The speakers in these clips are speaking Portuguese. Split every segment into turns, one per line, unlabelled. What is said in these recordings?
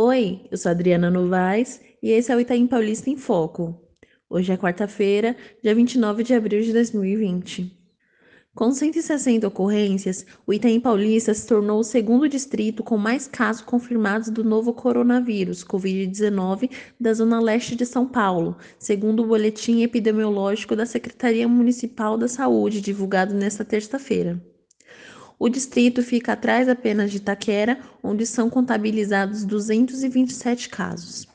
Oi, eu sou Adriana Novaes e esse é o Itaim Paulista em Foco. Hoje é quarta-feira, dia 29 de abril de 2020. Com 160 ocorrências, o Itaim Paulista se tornou o segundo distrito com mais casos confirmados do novo coronavírus, Covid-19, da Zona Leste de São Paulo, segundo o boletim epidemiológico da Secretaria Municipal da Saúde, divulgado nesta terça-feira. O distrito fica atrás apenas de Itaquera, onde são contabilizados 227 casos.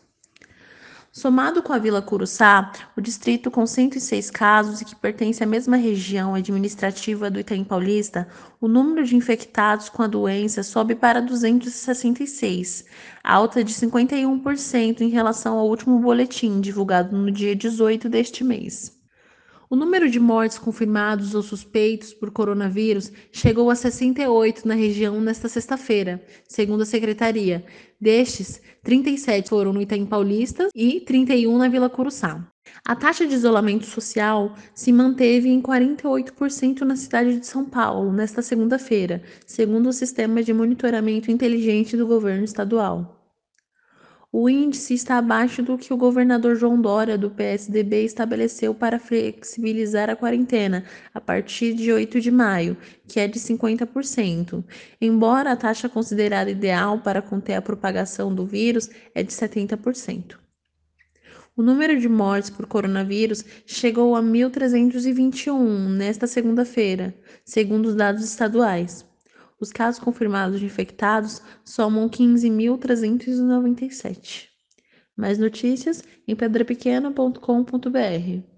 Somado com a Vila Curuçá, o distrito com 106 casos e que pertence à mesma região administrativa do Itaim Paulista, o número de infectados com a doença sobe para 266, alta de 51% em relação ao último boletim divulgado no dia 18 deste mês. O número de mortes confirmados ou suspeitos por coronavírus chegou a 68 na região nesta sexta-feira, segundo a secretaria. Destes, 37 foram no Itaim Paulista e 31 na Vila Curuçá. A taxa de isolamento social se manteve em 48% na cidade de São Paulo nesta segunda-feira, segundo o sistema de monitoramento inteligente do governo estadual. O índice está abaixo do que o governador João Dória, do PSDB, estabeleceu para flexibilizar a quarentena a partir de 8 de maio, que é de 50%, embora a taxa considerada ideal para conter a propagação do vírus é de 70%. O número de mortes por coronavírus chegou a 1.321 nesta segunda-feira, segundo os dados estaduais. Os casos confirmados de infectados somam 15.397. Mais notícias em pedrapequena.com.br.